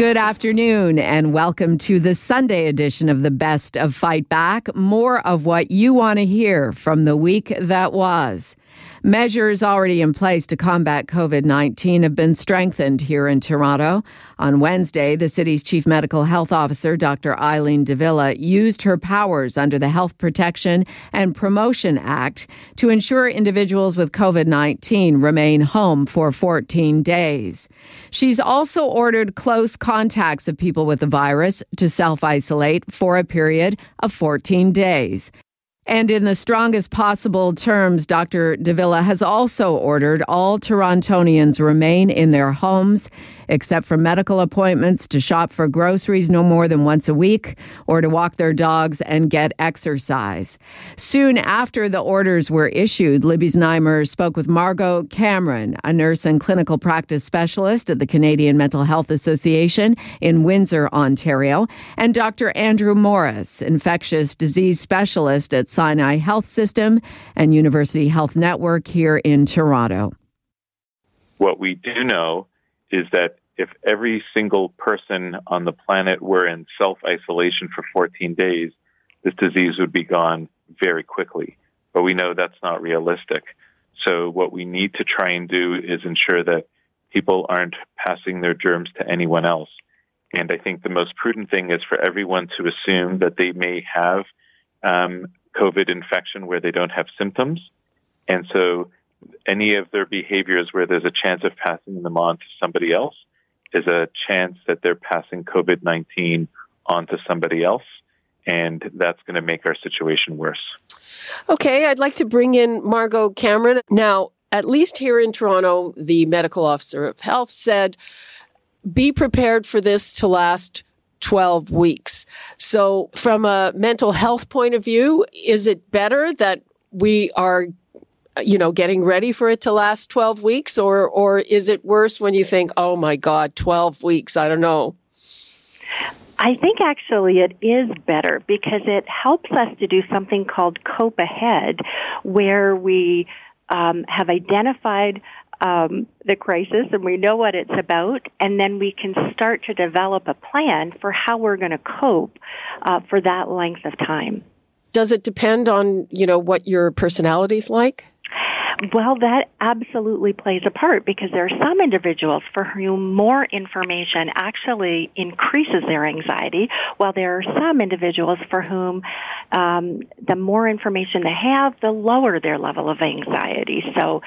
Good afternoon, and welcome to the Sunday edition of the Best of Fight Back. More of what you want to hear from the week that was. Measures already in place to combat COVID 19 have been strengthened here in Toronto. On Wednesday, the city's chief medical health officer, Dr. Eileen de Villa, used her powers under the Health Protection and Promotion Act to ensure individuals with COVID 19 remain home for 14 days. She's also ordered close contacts of people with the virus to self isolate for a period of 14 days. And in the strongest possible terms, Dr. de Villa has also ordered all Torontonians remain in their homes, except for medical appointments, to shop for groceries no more than once a week, or to walk their dogs and get exercise. Soon after the orders were issued, Libby Znaimer spoke with Margo Cameron, a nurse and clinical practice specialist at the Canadian Mental Health Association in Windsor, Ontario, and Dr. Andrew Morris, infectious disease specialist at Sinai Health System and University Health Network here in Toronto. What we do know is that if every single person on the planet were in self isolation for 14 days, this disease would be gone very quickly. But we know that's not realistic. So, what we need to try and do is ensure that people aren't passing their germs to anyone else. And I think the most prudent thing is for everyone to assume that they may have um, COVID infection where they don't have symptoms. And so any of their behaviors where there's a chance of passing them on to somebody else is a chance that they're passing COVID 19 on to somebody else. And that's going to make our situation worse. Okay, I'd like to bring in Margo Cameron. Now, at least here in Toronto, the medical officer of health said, be prepared for this to last 12 weeks. So from a mental health point of view, is it better that we are you know getting ready for it to last 12 weeks or or is it worse when you think oh my god 12 weeks i don't know I think actually it is better because it helps us to do something called cope ahead, where we um, have identified um, the crisis and we know what it's about, and then we can start to develop a plan for how we're going to cope uh, for that length of time. Does it depend on you know what your personality's like? Well, that absolutely plays a part because there are some individuals for whom more information actually increases their anxiety, while there are some individuals for whom um, the more information they have, the lower their level of anxiety. So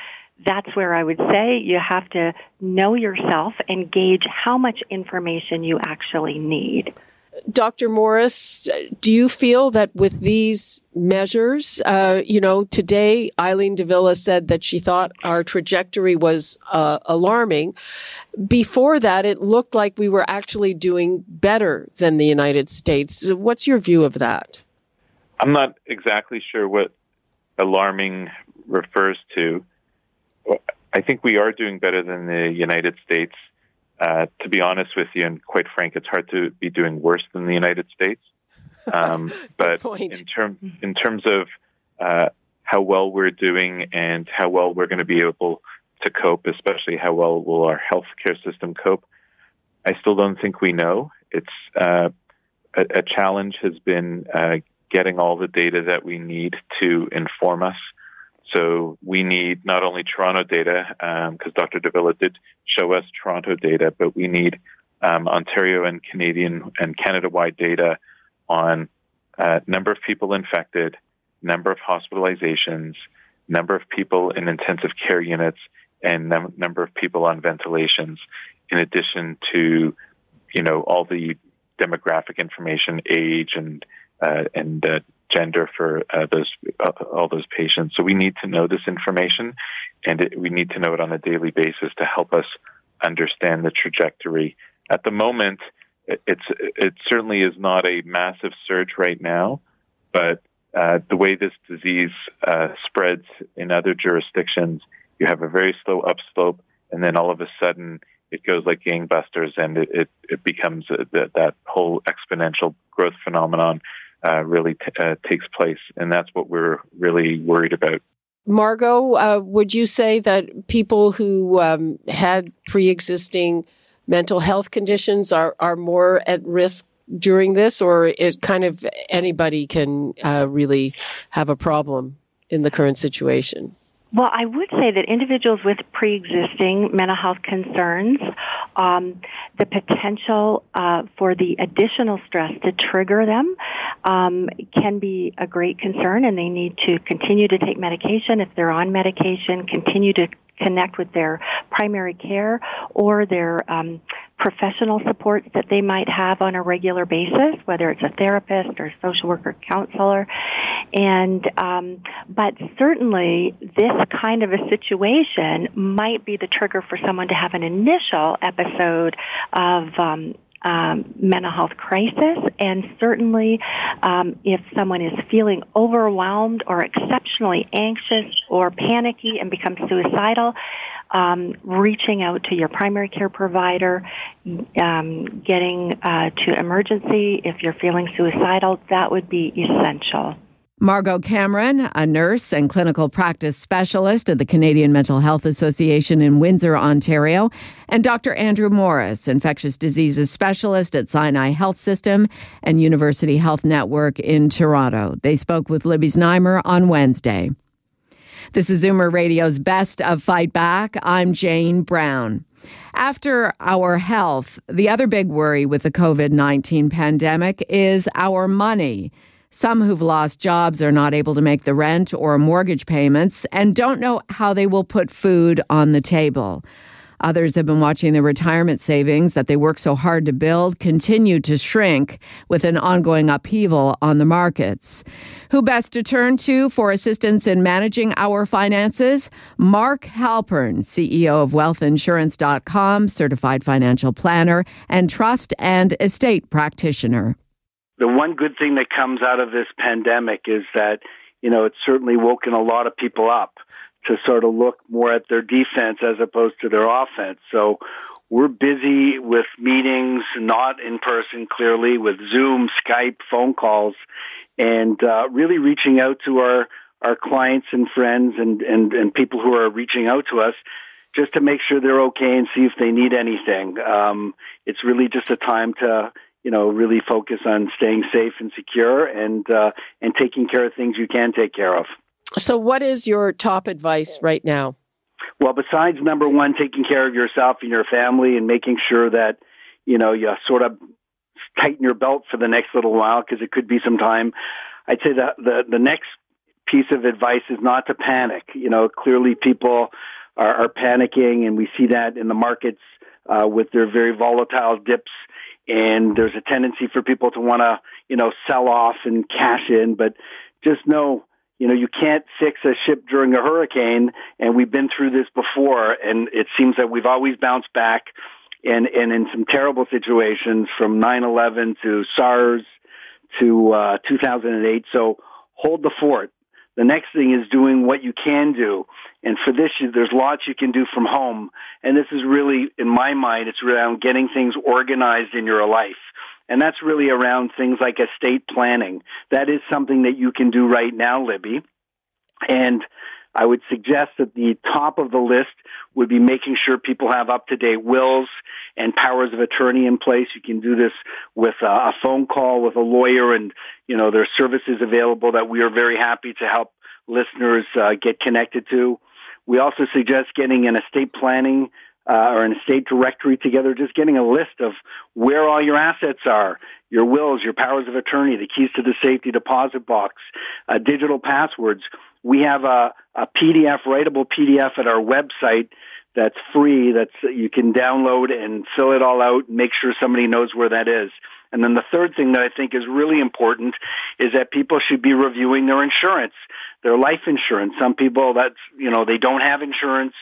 that's where I would say you have to know yourself and gauge how much information you actually need. Dr. Morris, do you feel that with these measures, uh, you know, today Eileen de Villa said that she thought our trajectory was uh, alarming. Before that, it looked like we were actually doing better than the United States. What's your view of that? I'm not exactly sure what alarming refers to. I think we are doing better than the United States. Uh, to be honest with you, and quite frank, it's hard to be doing worse than the United States. Um, but in terms in terms of uh, how well we're doing and how well we're going to be able to cope, especially how well will our healthcare system cope, I still don't think we know. It's uh, a, a, challenge has been uh, getting all the data that we need to inform us so we need not only Toronto data, because um, Dr. de Villa did show us Toronto data, but we need um, Ontario and Canadian and Canada-wide data on uh, number of people infected, number of hospitalizations, number of people in intensive care units, and num- number of people on ventilations. In addition to, you know, all the demographic information, age, and uh, and uh, gender for uh, those uh, all those patients. So we need to know this information, and it, we need to know it on a daily basis to help us understand the trajectory. At the moment, it's it certainly is not a massive surge right now, but uh, the way this disease uh, spreads in other jurisdictions, you have a very slow upslope, and then all of a sudden it goes like gangbusters, and it it, it becomes a, that that whole exponential growth phenomenon uh, really t- uh, takes place, and that's what we're really worried about. Margo, uh, would you say that people who um, had pre-existing mental health conditions are, are more at risk during this, or it kind of anybody can uh, really have a problem in the current situation? Well, I would say that individuals with pre-existing mental health concerns, um, the potential uh, for the additional stress to trigger them um, can be a great concern, and they need to continue to take medication if they're on medication. Continue to connect with their primary care or their um, professional support that they might have on a regular basis, whether it's a therapist or social worker counselor. And um, but certainly this kind of a situation might be the trigger for someone to have an initial episode of um, um, mental health crisis, and certainly um, if someone is feeling overwhelmed or exceptionally anxious or panicky and becomes suicidal, um, reaching out to your primary care provider, um, getting uh, to emergency if you're feeling suicidal, that would be essential. Margo Cameron, a nurse and clinical practice specialist at the Canadian Mental Health Association in Windsor, Ontario, and Dr. Andrew Morris, infectious diseases specialist at Sinai Health System and University Health Network in Toronto. They spoke with Libby Znaimer on Wednesday. This is Zoomer Radio's Best of Fight Back. I'm Jane Brown. After our health, the other big worry with the COVID 19 pandemic is our money. Some who've lost jobs are not able to make the rent or mortgage payments and don't know how they will put food on the table. Others have been watching their retirement savings that they worked so hard to build continue to shrink with an ongoing upheaval on the markets. Who best to turn to for assistance in managing our finances? Mark Halpern, CEO of wealthinsurance.com, certified financial planner and trust and estate practitioner the one good thing that comes out of this pandemic is that, you know, it's certainly woken a lot of people up to sort of look more at their defense as opposed to their offense. So we're busy with meetings, not in person, clearly, with Zoom, Skype, phone calls, and uh, really reaching out to our, our clients and friends and, and, and people who are reaching out to us just to make sure they're okay and see if they need anything. Um, it's really just a time to you know, really focus on staying safe and secure and uh, and taking care of things you can take care of. So, what is your top advice right now? Well, besides number one, taking care of yourself and your family, and making sure that you know you sort of tighten your belt for the next little while because it could be some time. I'd say that the the next piece of advice is not to panic. You know, clearly people are, are panicking, and we see that in the markets uh, with their very volatile dips and there's a tendency for people to want to, you know, sell off and cash in, but just know, you know, you can't fix a ship during a hurricane, and we've been through this before, and it seems that we've always bounced back, and and in some terrible situations from 9/11 to SARS to uh, 2008. So hold the fort. The next thing is doing what you can do. And for this, there's lots you can do from home. And this is really, in my mind, it's around getting things organized in your life. And that's really around things like estate planning. That is something that you can do right now, Libby. And I would suggest that the top of the list would be making sure people have up to date wills and powers of attorney in place. You can do this with a phone call with a lawyer, and you know there are services available that we are very happy to help listeners uh, get connected to. We also suggest getting an estate planning uh, or an estate directory together, just getting a list of where all your assets are, your wills, your powers of attorney, the keys to the safety deposit box, uh, digital passwords. We have a, a PDF, writable PDF at our website that's free. That's you can download and fill it all out. Make sure somebody knows where that is. And then the third thing that I think is really important is that people should be reviewing their insurance, their life insurance. Some people that's you know they don't have insurance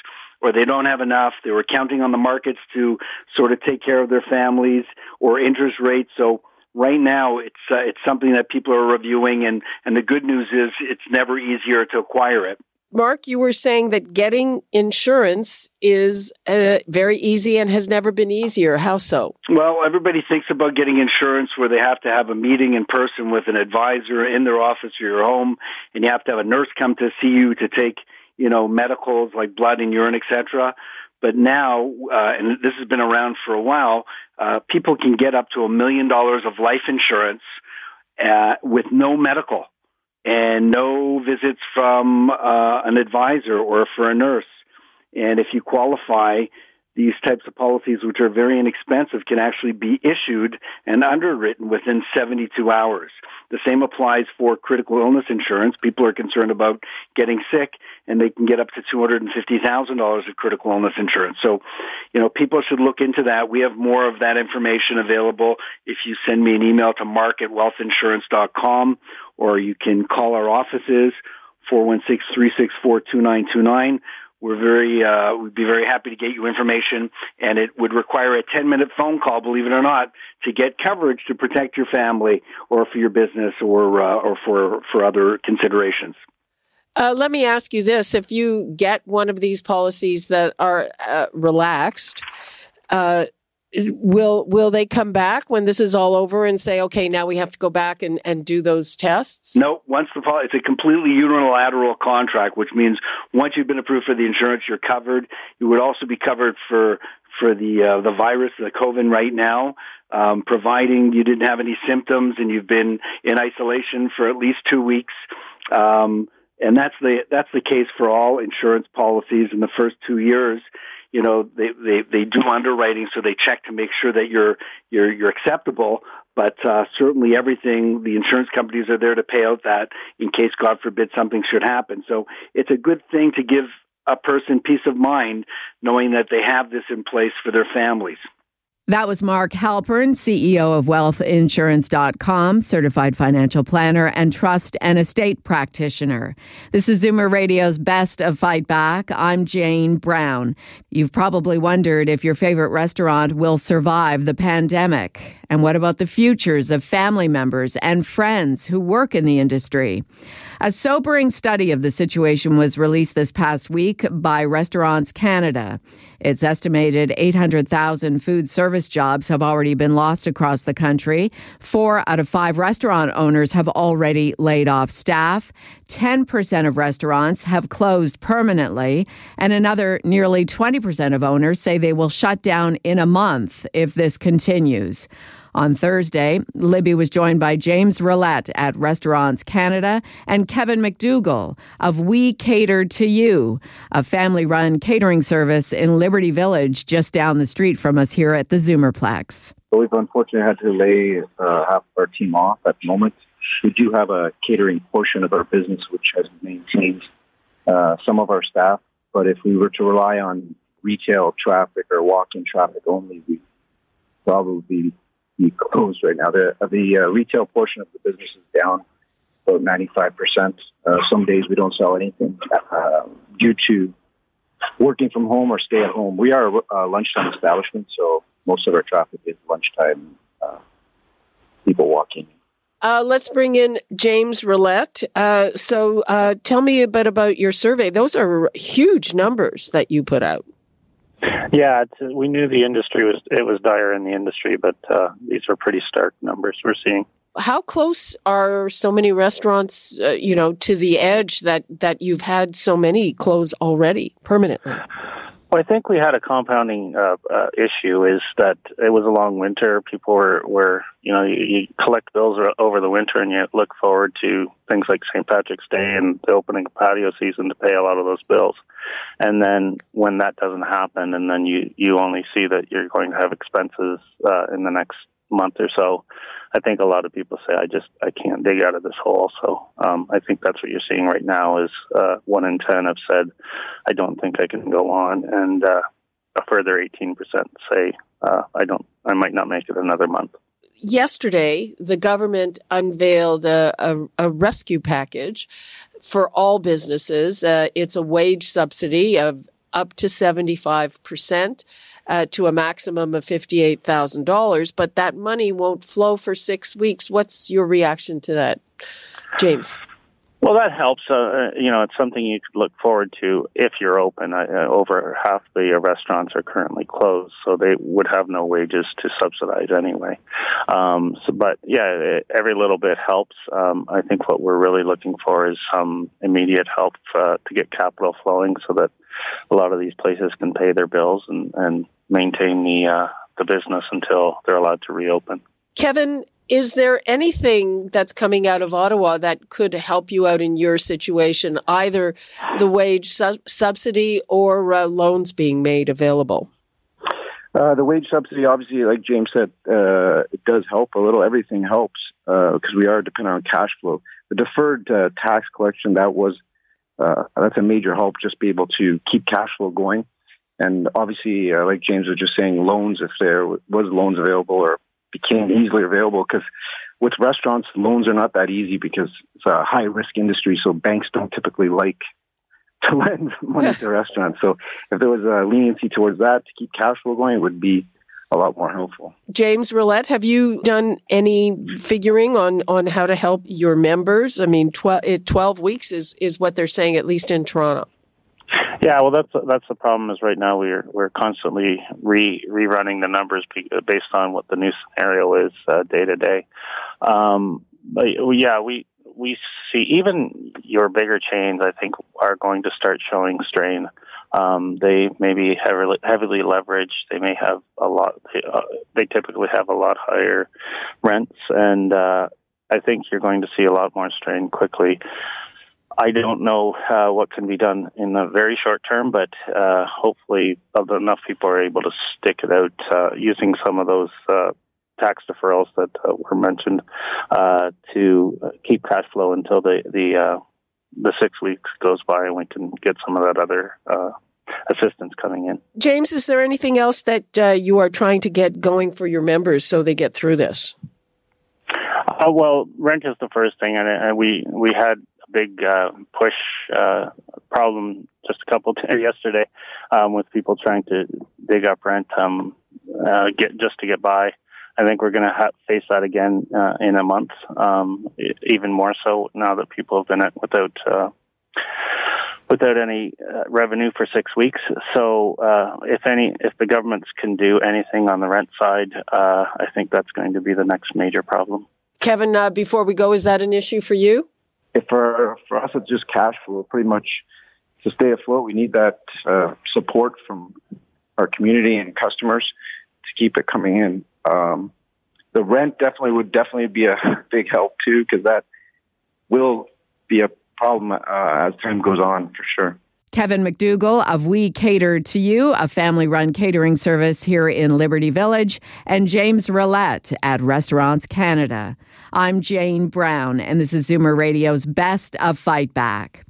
or they don't have enough. They were counting on the markets to sort of take care of their families or interest rates. So right now it's uh, it's something that people are reviewing and and the good news is it's never easier to acquire it. Mark, you were saying that getting insurance is uh, very easy and has never been easier. How so? Well, everybody thinks about getting insurance where they have to have a meeting in person with an advisor in their office or your home, and you have to have a nurse come to see you to take, you know, medicals like blood and urine, etc. But now, uh, and this has been around for a while, uh, people can get up to a million dollars of life insurance uh, with no medical and no visits from uh, an advisor or for a nurse. And if you qualify, these types of policies, which are very inexpensive, can actually be issued and underwritten within 72 hours. The same applies for critical illness insurance. People are concerned about getting sick, and they can get up to $250,000 of critical illness insurance. So, you know, people should look into that. We have more of that information available if you send me an email to mark at wealthinsurance.com, or you can call our offices, 416 364 2929 we're very uh, we'd be very happy to get you information, and it would require a 10 minute phone call, believe it or not, to get coverage to protect your family or for your business or uh, or for for other considerations. Uh, let me ask you this: If you get one of these policies that are uh, relaxed, uh, will will they come back when this is all over and say, okay, now we have to go back and, and do those tests? No, once the policy, it's a completely unilateral contract, which means once you've been approved for the insurance, you're covered. You would also be covered for for the uh, the virus, the COVID, right now, um, providing you didn't have any symptoms and you've been in isolation for at least two weeks. Um, and that's the that's the case for all insurance policies in the first two years you know they they they do underwriting so they check to make sure that you're you're you're acceptable. But uh, certainly everything the insurance companies are there to pay out that in case god forbid something should happen. So it's a good thing to give a person peace of mind knowing that they have this in place for their families that was Mark Halpern, CEO of WealthInsurance.com, certified financial planner and trust and estate practitioner. This is Zoomer Radio's Best of Fight Back. I'm Jane Brown. You've probably wondered if your favorite restaurant will survive the pandemic. And what about the futures of family members and friends who work in the industry? A sobering study of the situation was released this past week by Restaurants Canada. It's estimated 800,000 food service jobs have already been lost across the country. Four out of five restaurant owners have already laid off staff. 10% of restaurants have closed permanently. And another nearly 20% of owners say they will shut down in a month if this continues. On Thursday, Libby was joined by James Rilett at Restaurants Canada and Kevin Macdougall of We Cater to You, a family run catering service in Liberty Village just down the street from us here at the Zoomerplex. We've unfortunately had to lay uh, half of our team off at the moment. We do have a catering portion of our business which has maintained uh, some of our staff, but if we were to rely on retail traffic or walk-in traffic only, we probably be closed right now. The the uh, retail portion of the business is down about 95 percent. Uh, some days we don't sell anything uh, due to working from home or stay at home. We are a lunchtime establishment, so most of our traffic is lunchtime. Uh, people walking. Uh, let's bring in James Rilett. So, tell me a bit about your survey. Those are huge numbers that you put out. Yeah, we knew the industry was it was dire in the industry, but uh, these are pretty stark numbers we're seeing. How close are so many restaurants, uh, you know, to the edge that that you've had so many close already permanently? Well, I think we had a compounding uh, uh, issue is that it was a long winter. People were, were you know, you, you collect bills over the winter and you look forward to things like St. Patrick's Day and the opening of patio season to pay a lot of those bills. And then when that doesn't happen, and then you, you only see that you're going to have expenses uh, in the next month or so, I think a lot of people say, I just I can't dig out of this hole. So um, I think that's what you're seeing right now is uh, one in ten have said, I don't think I can go on, and uh, a further 18% say, uh, I don't, I might not make it another month. Yesterday, the government unveiled a, a, a rescue package for all businesses. Uh, it's a wage subsidy of up to 75% uh, to a maximum of $58,000, but that money won't flow for six weeks. What's your reaction to that, James? Well, that helps. Uh, uh, you know, it's something you could look forward to if you're open. Uh, over half the uh, restaurants are currently closed, so they would have no wages to subsidize anyway. Um, so, but yeah, every little bit helps. Um, I think what we're really looking for is some immediate help uh, to get capital flowing, so that a lot of these places can pay their bills and, and maintain the uh, the business until they're allowed to reopen. Kevin, is there anything that's coming out of Ottawa that could help you out in your situation, either the wage su- subsidy or uh, loans being made available? Uh, the wage subsidy, obviously, like James said, uh, it does help a little. Everything helps because uh, we are dependent on cash flow. The deferred uh, tax collection that was uh, that's a major help. Just be able to keep cash flow going, and obviously, like James was just saying, loans if there was loans available or became easily available because with restaurants, loans are not that easy because it's a high risk industry. So banks don't typically like to lend money to restaurants. So if there was a leniency towards that to keep cash flow going, it would be a lot more helpful. James Rilett, have you done any figuring on, on how to help your members? I mean, 12, 12 weeks is, is what they're saying, at least in Toronto. Yeah, well, that's that's the problem. Is right now we're we're constantly re rerunning the numbers based on what the new scenario is uh, day to day. Um, but yeah, we we see even your bigger chains. I think are going to start showing strain. Um, they may be heavily, heavily leveraged. They may have a lot. They, uh, they typically have a lot higher rents, and uh, I think you're going to see a lot more strain quickly. I don't know uh, what can be done in the very short term, but uh, hopefully enough people are able to stick it out uh, using some of those uh, tax deferrals that uh, were mentioned uh, to keep cash flow until the the the six weeks goes by and we can get some of that other assistance coming in. James, is there anything else that you are trying to get going for your members so they get through this? well, rent is the first thing, and, and we we had big uh, push uh, problem just a couple t- yesterday um, with people trying to dig up rent um, uh, get just to get by. I think we're going to ha- face that again uh, in a month, um, even more so now that people have been without uh, without any uh, revenue for six weeks. So, uh, if any, if the governments can do anything on the rent side, uh, I think that's going to be the next major problem. Kevin, uh, before we go, is that an issue for you? If for for us it's just cash flow, pretty much to stay afloat. We need that uh, support from our community and customers to keep it coming in. Um, the rent definitely would definitely be a big help too, because that will be a problem uh, as time goes on for sure. Kevin Macdougall of We Cater to You, a family run catering service here in Liberty Village, and James Rilett at Restaurants Canada. I'm Jane Brown, and this is Zoomer Radio's Best of Fight Back.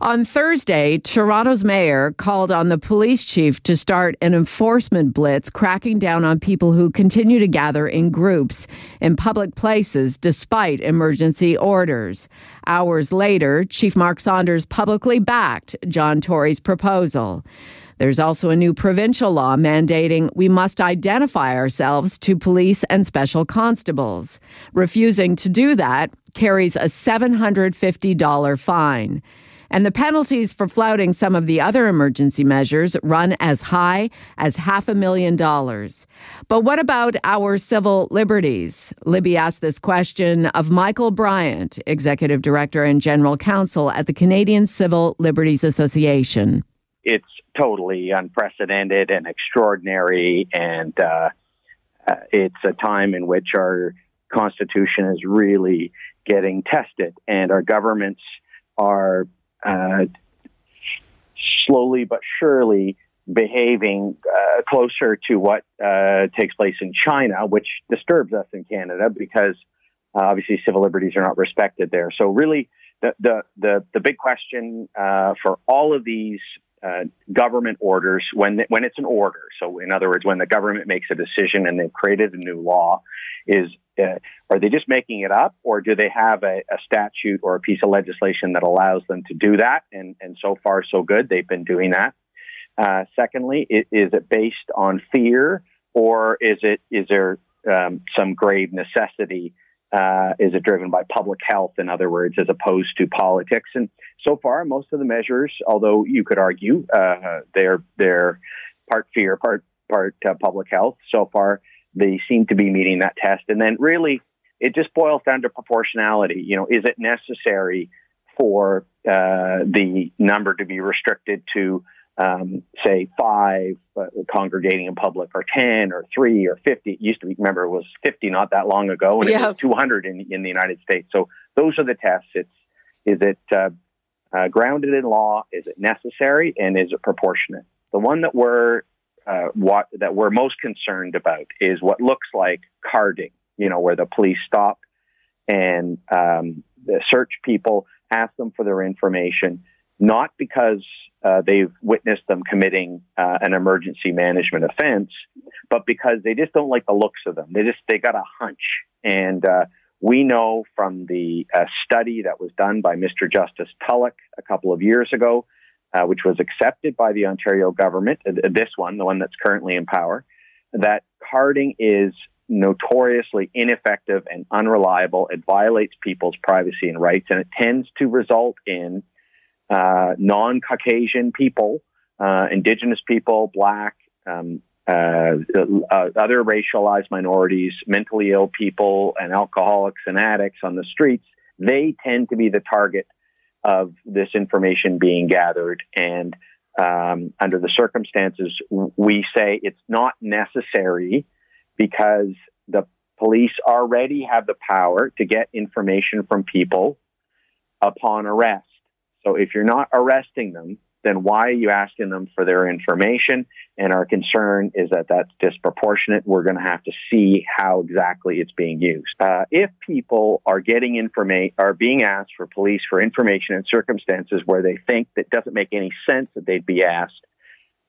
On Thursday, Toronto's mayor called on the police chief to start an enforcement blitz cracking down on people who continue to gather in groups in public places despite emergency orders. Hours later, Chief Mark Saunders publicly backed John Tory's proposal. There's also a new provincial law mandating we must identify ourselves to police and special constables. Refusing to do that carries a $750 fine. And the penalties for flouting some of the other emergency measures run as high as half a million dollars. But what about our civil liberties? Libby asked this question of Michael Bryant, Executive Director and General Counsel at the Canadian Civil Liberties Association. It's totally unprecedented and extraordinary, and uh, uh, it's a time in which our Constitution is really getting tested, and our governments are uh, slowly but surely behaving uh, closer to what uh, takes place in China, which disturbs us in Canada because uh, obviously civil liberties are not respected there. So really, the the the, the big question uh, for all of these uh, government orders when when it's an order. So in other words, when the government makes a decision and they've created a new law, is uh, are they just making it up, or do they have a, a, statute or a piece of legislation that allows them to do that? And and so far so good, they've been doing that. Uh, secondly, is, is it based on fear or is it is there um, some grave necessity? Uh, is it driven by public health, in other words, as opposed to politics? And so far, most of the measures, although you could argue uh, they're they're part fear, part part uh, public health. So far, they seem to be meeting that test. And then, really, it just boils down to proportionality. You know, is it necessary for uh, the number to be restricted to um, say five uh, congregating in public or 10 or three or 50. It used to be, remember, it was 50 not that long ago and yeah. it was 200 in, in the United States. So those are the tests. It's, is it uh, uh, grounded in law? Is it necessary? And is it proportionate? The one that we're, uh, what, that we're most concerned about is what looks like carding, you know, where the police stop and um, search people, ask them for their information, not because uh, they've witnessed them committing uh, an emergency management offense, but because they just don't like the looks of them. They just they got a hunch, and uh, we know from the uh, study that was done by Mr. Justice Tulloch a couple of years ago, uh, which was accepted by the Ontario government, this one, the one that's currently in power, that carding is notoriously ineffective and unreliable. It violates people's privacy and rights, and it tends to result in uh, non Caucasian people, uh, indigenous people, black, um, uh, uh, other racialized minorities, mentally ill people, and alcoholics and addicts on the streets, they tend to be the target of this information being gathered. And um, under the circumstances, we say it's not necessary because the police already have the power to get information from people upon arrest. So if you're not arresting them, then why are you asking them for their information? And our concern is that that's disproportionate. We're going to have to see how exactly it's being used. Uh, if people are getting information, are being asked for police for information in circumstances where they think that doesn't make any sense that they'd be asked,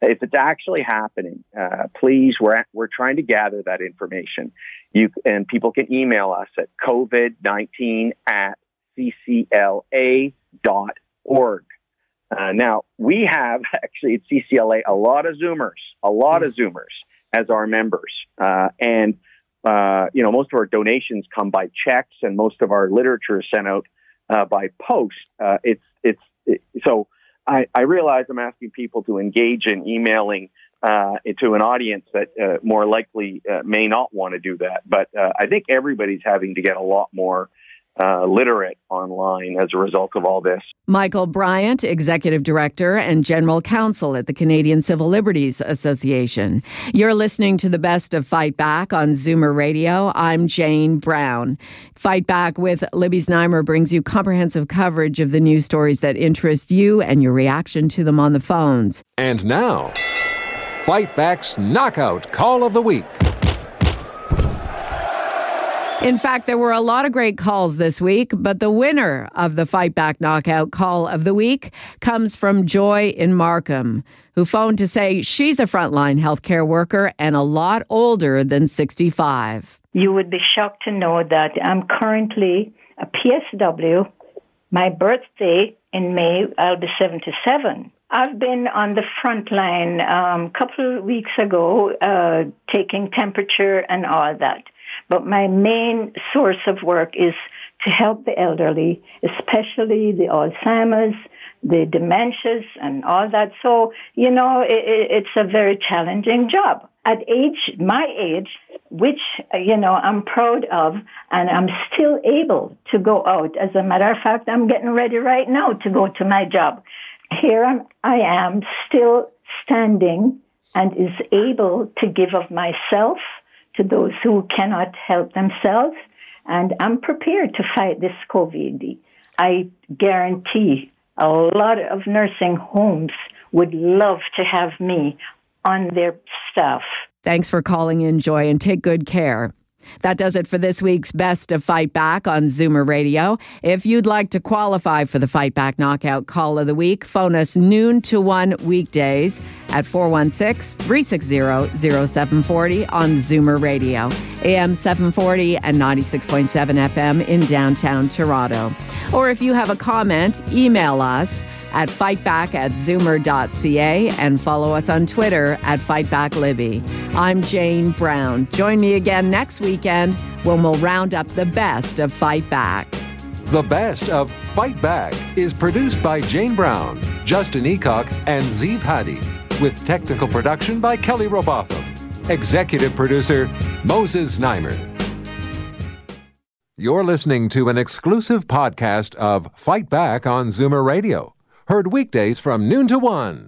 if it's actually happening, uh, please, we're, we're trying to gather that information. You, and people can email us at COVID-19 at ccla dot org. Uh, now, we have actually at CCLA a lot of Zoomers, a lot of Zoomers as our members. Uh, and, uh, you know, most of our donations come by checks and most of our literature is sent out uh, by post. Uh, it's, it's, it, so I, I realize I'm asking people to engage in emailing uh, to an audience that more likely may not want to do that. But I think everybody's having to get a lot more uh, literate online as a result of all this. Michael Bryant, Executive Director and General Counsel at the Canadian Civil Liberties Association. You're listening to the best of Fight Back on Zoomer Radio. I'm Jane Brown. Fight Back with Libby Znaimer brings you comprehensive coverage of the news stories that interest you and your reaction to them on the phones. And now, Fight Back's Knockout Call of the Week. In fact, there were a lot of great calls this week, but the winner of the Fight Back Knockout Call of the Week comes from Joy in Markham, who phoned to say she's a frontline healthcare worker and a lot older than 65. You would be shocked to know that I'm currently a PSW. My birthday in May, I'll be 77. I've been on the front line a um, couple of weeks ago, uh, taking temperature and all that. But my main source of work is to help the elderly, especially the Alzheimer's, the dementias, and all that. So, you know, it, it's a very challenging job. At age, my age, which, you know, I'm proud of, and I'm still able to go out. As a matter of fact, I'm getting ready right now to go to my job. Here I'm, I am still standing and is able to give of myself to those who cannot help themselves. And I'm prepared to fight this COVID. I guarantee a lot of nursing homes would love to have me on their staff. Thanks for calling in, Joy, and take good care. That does it for this week's Best of Fight Back on Zoomer Radio. If you'd like to qualify for the Fight Back Knockout Call of the Week, phone us noon to 1 weekdays at 416 360 0740 on Zoomer Radio, AM 740 and 96.7 FM in downtown Toronto. Or if you have a comment, email us at fightback at zoomer.ca and follow us on Twitter at fightbacklibby. I'm Jane Brown. Join me again next weekend when we'll round up the best of Fight Back. The best of Fight Back is produced by Jane Brown, Justin Eacock, and Zeev Hadi, with technical production by Kelly Robotham. Executive producer Moses Znaimer. You're listening to an exclusive podcast of Fight Back on Zoomer Radio, heard weekdays from noon to one.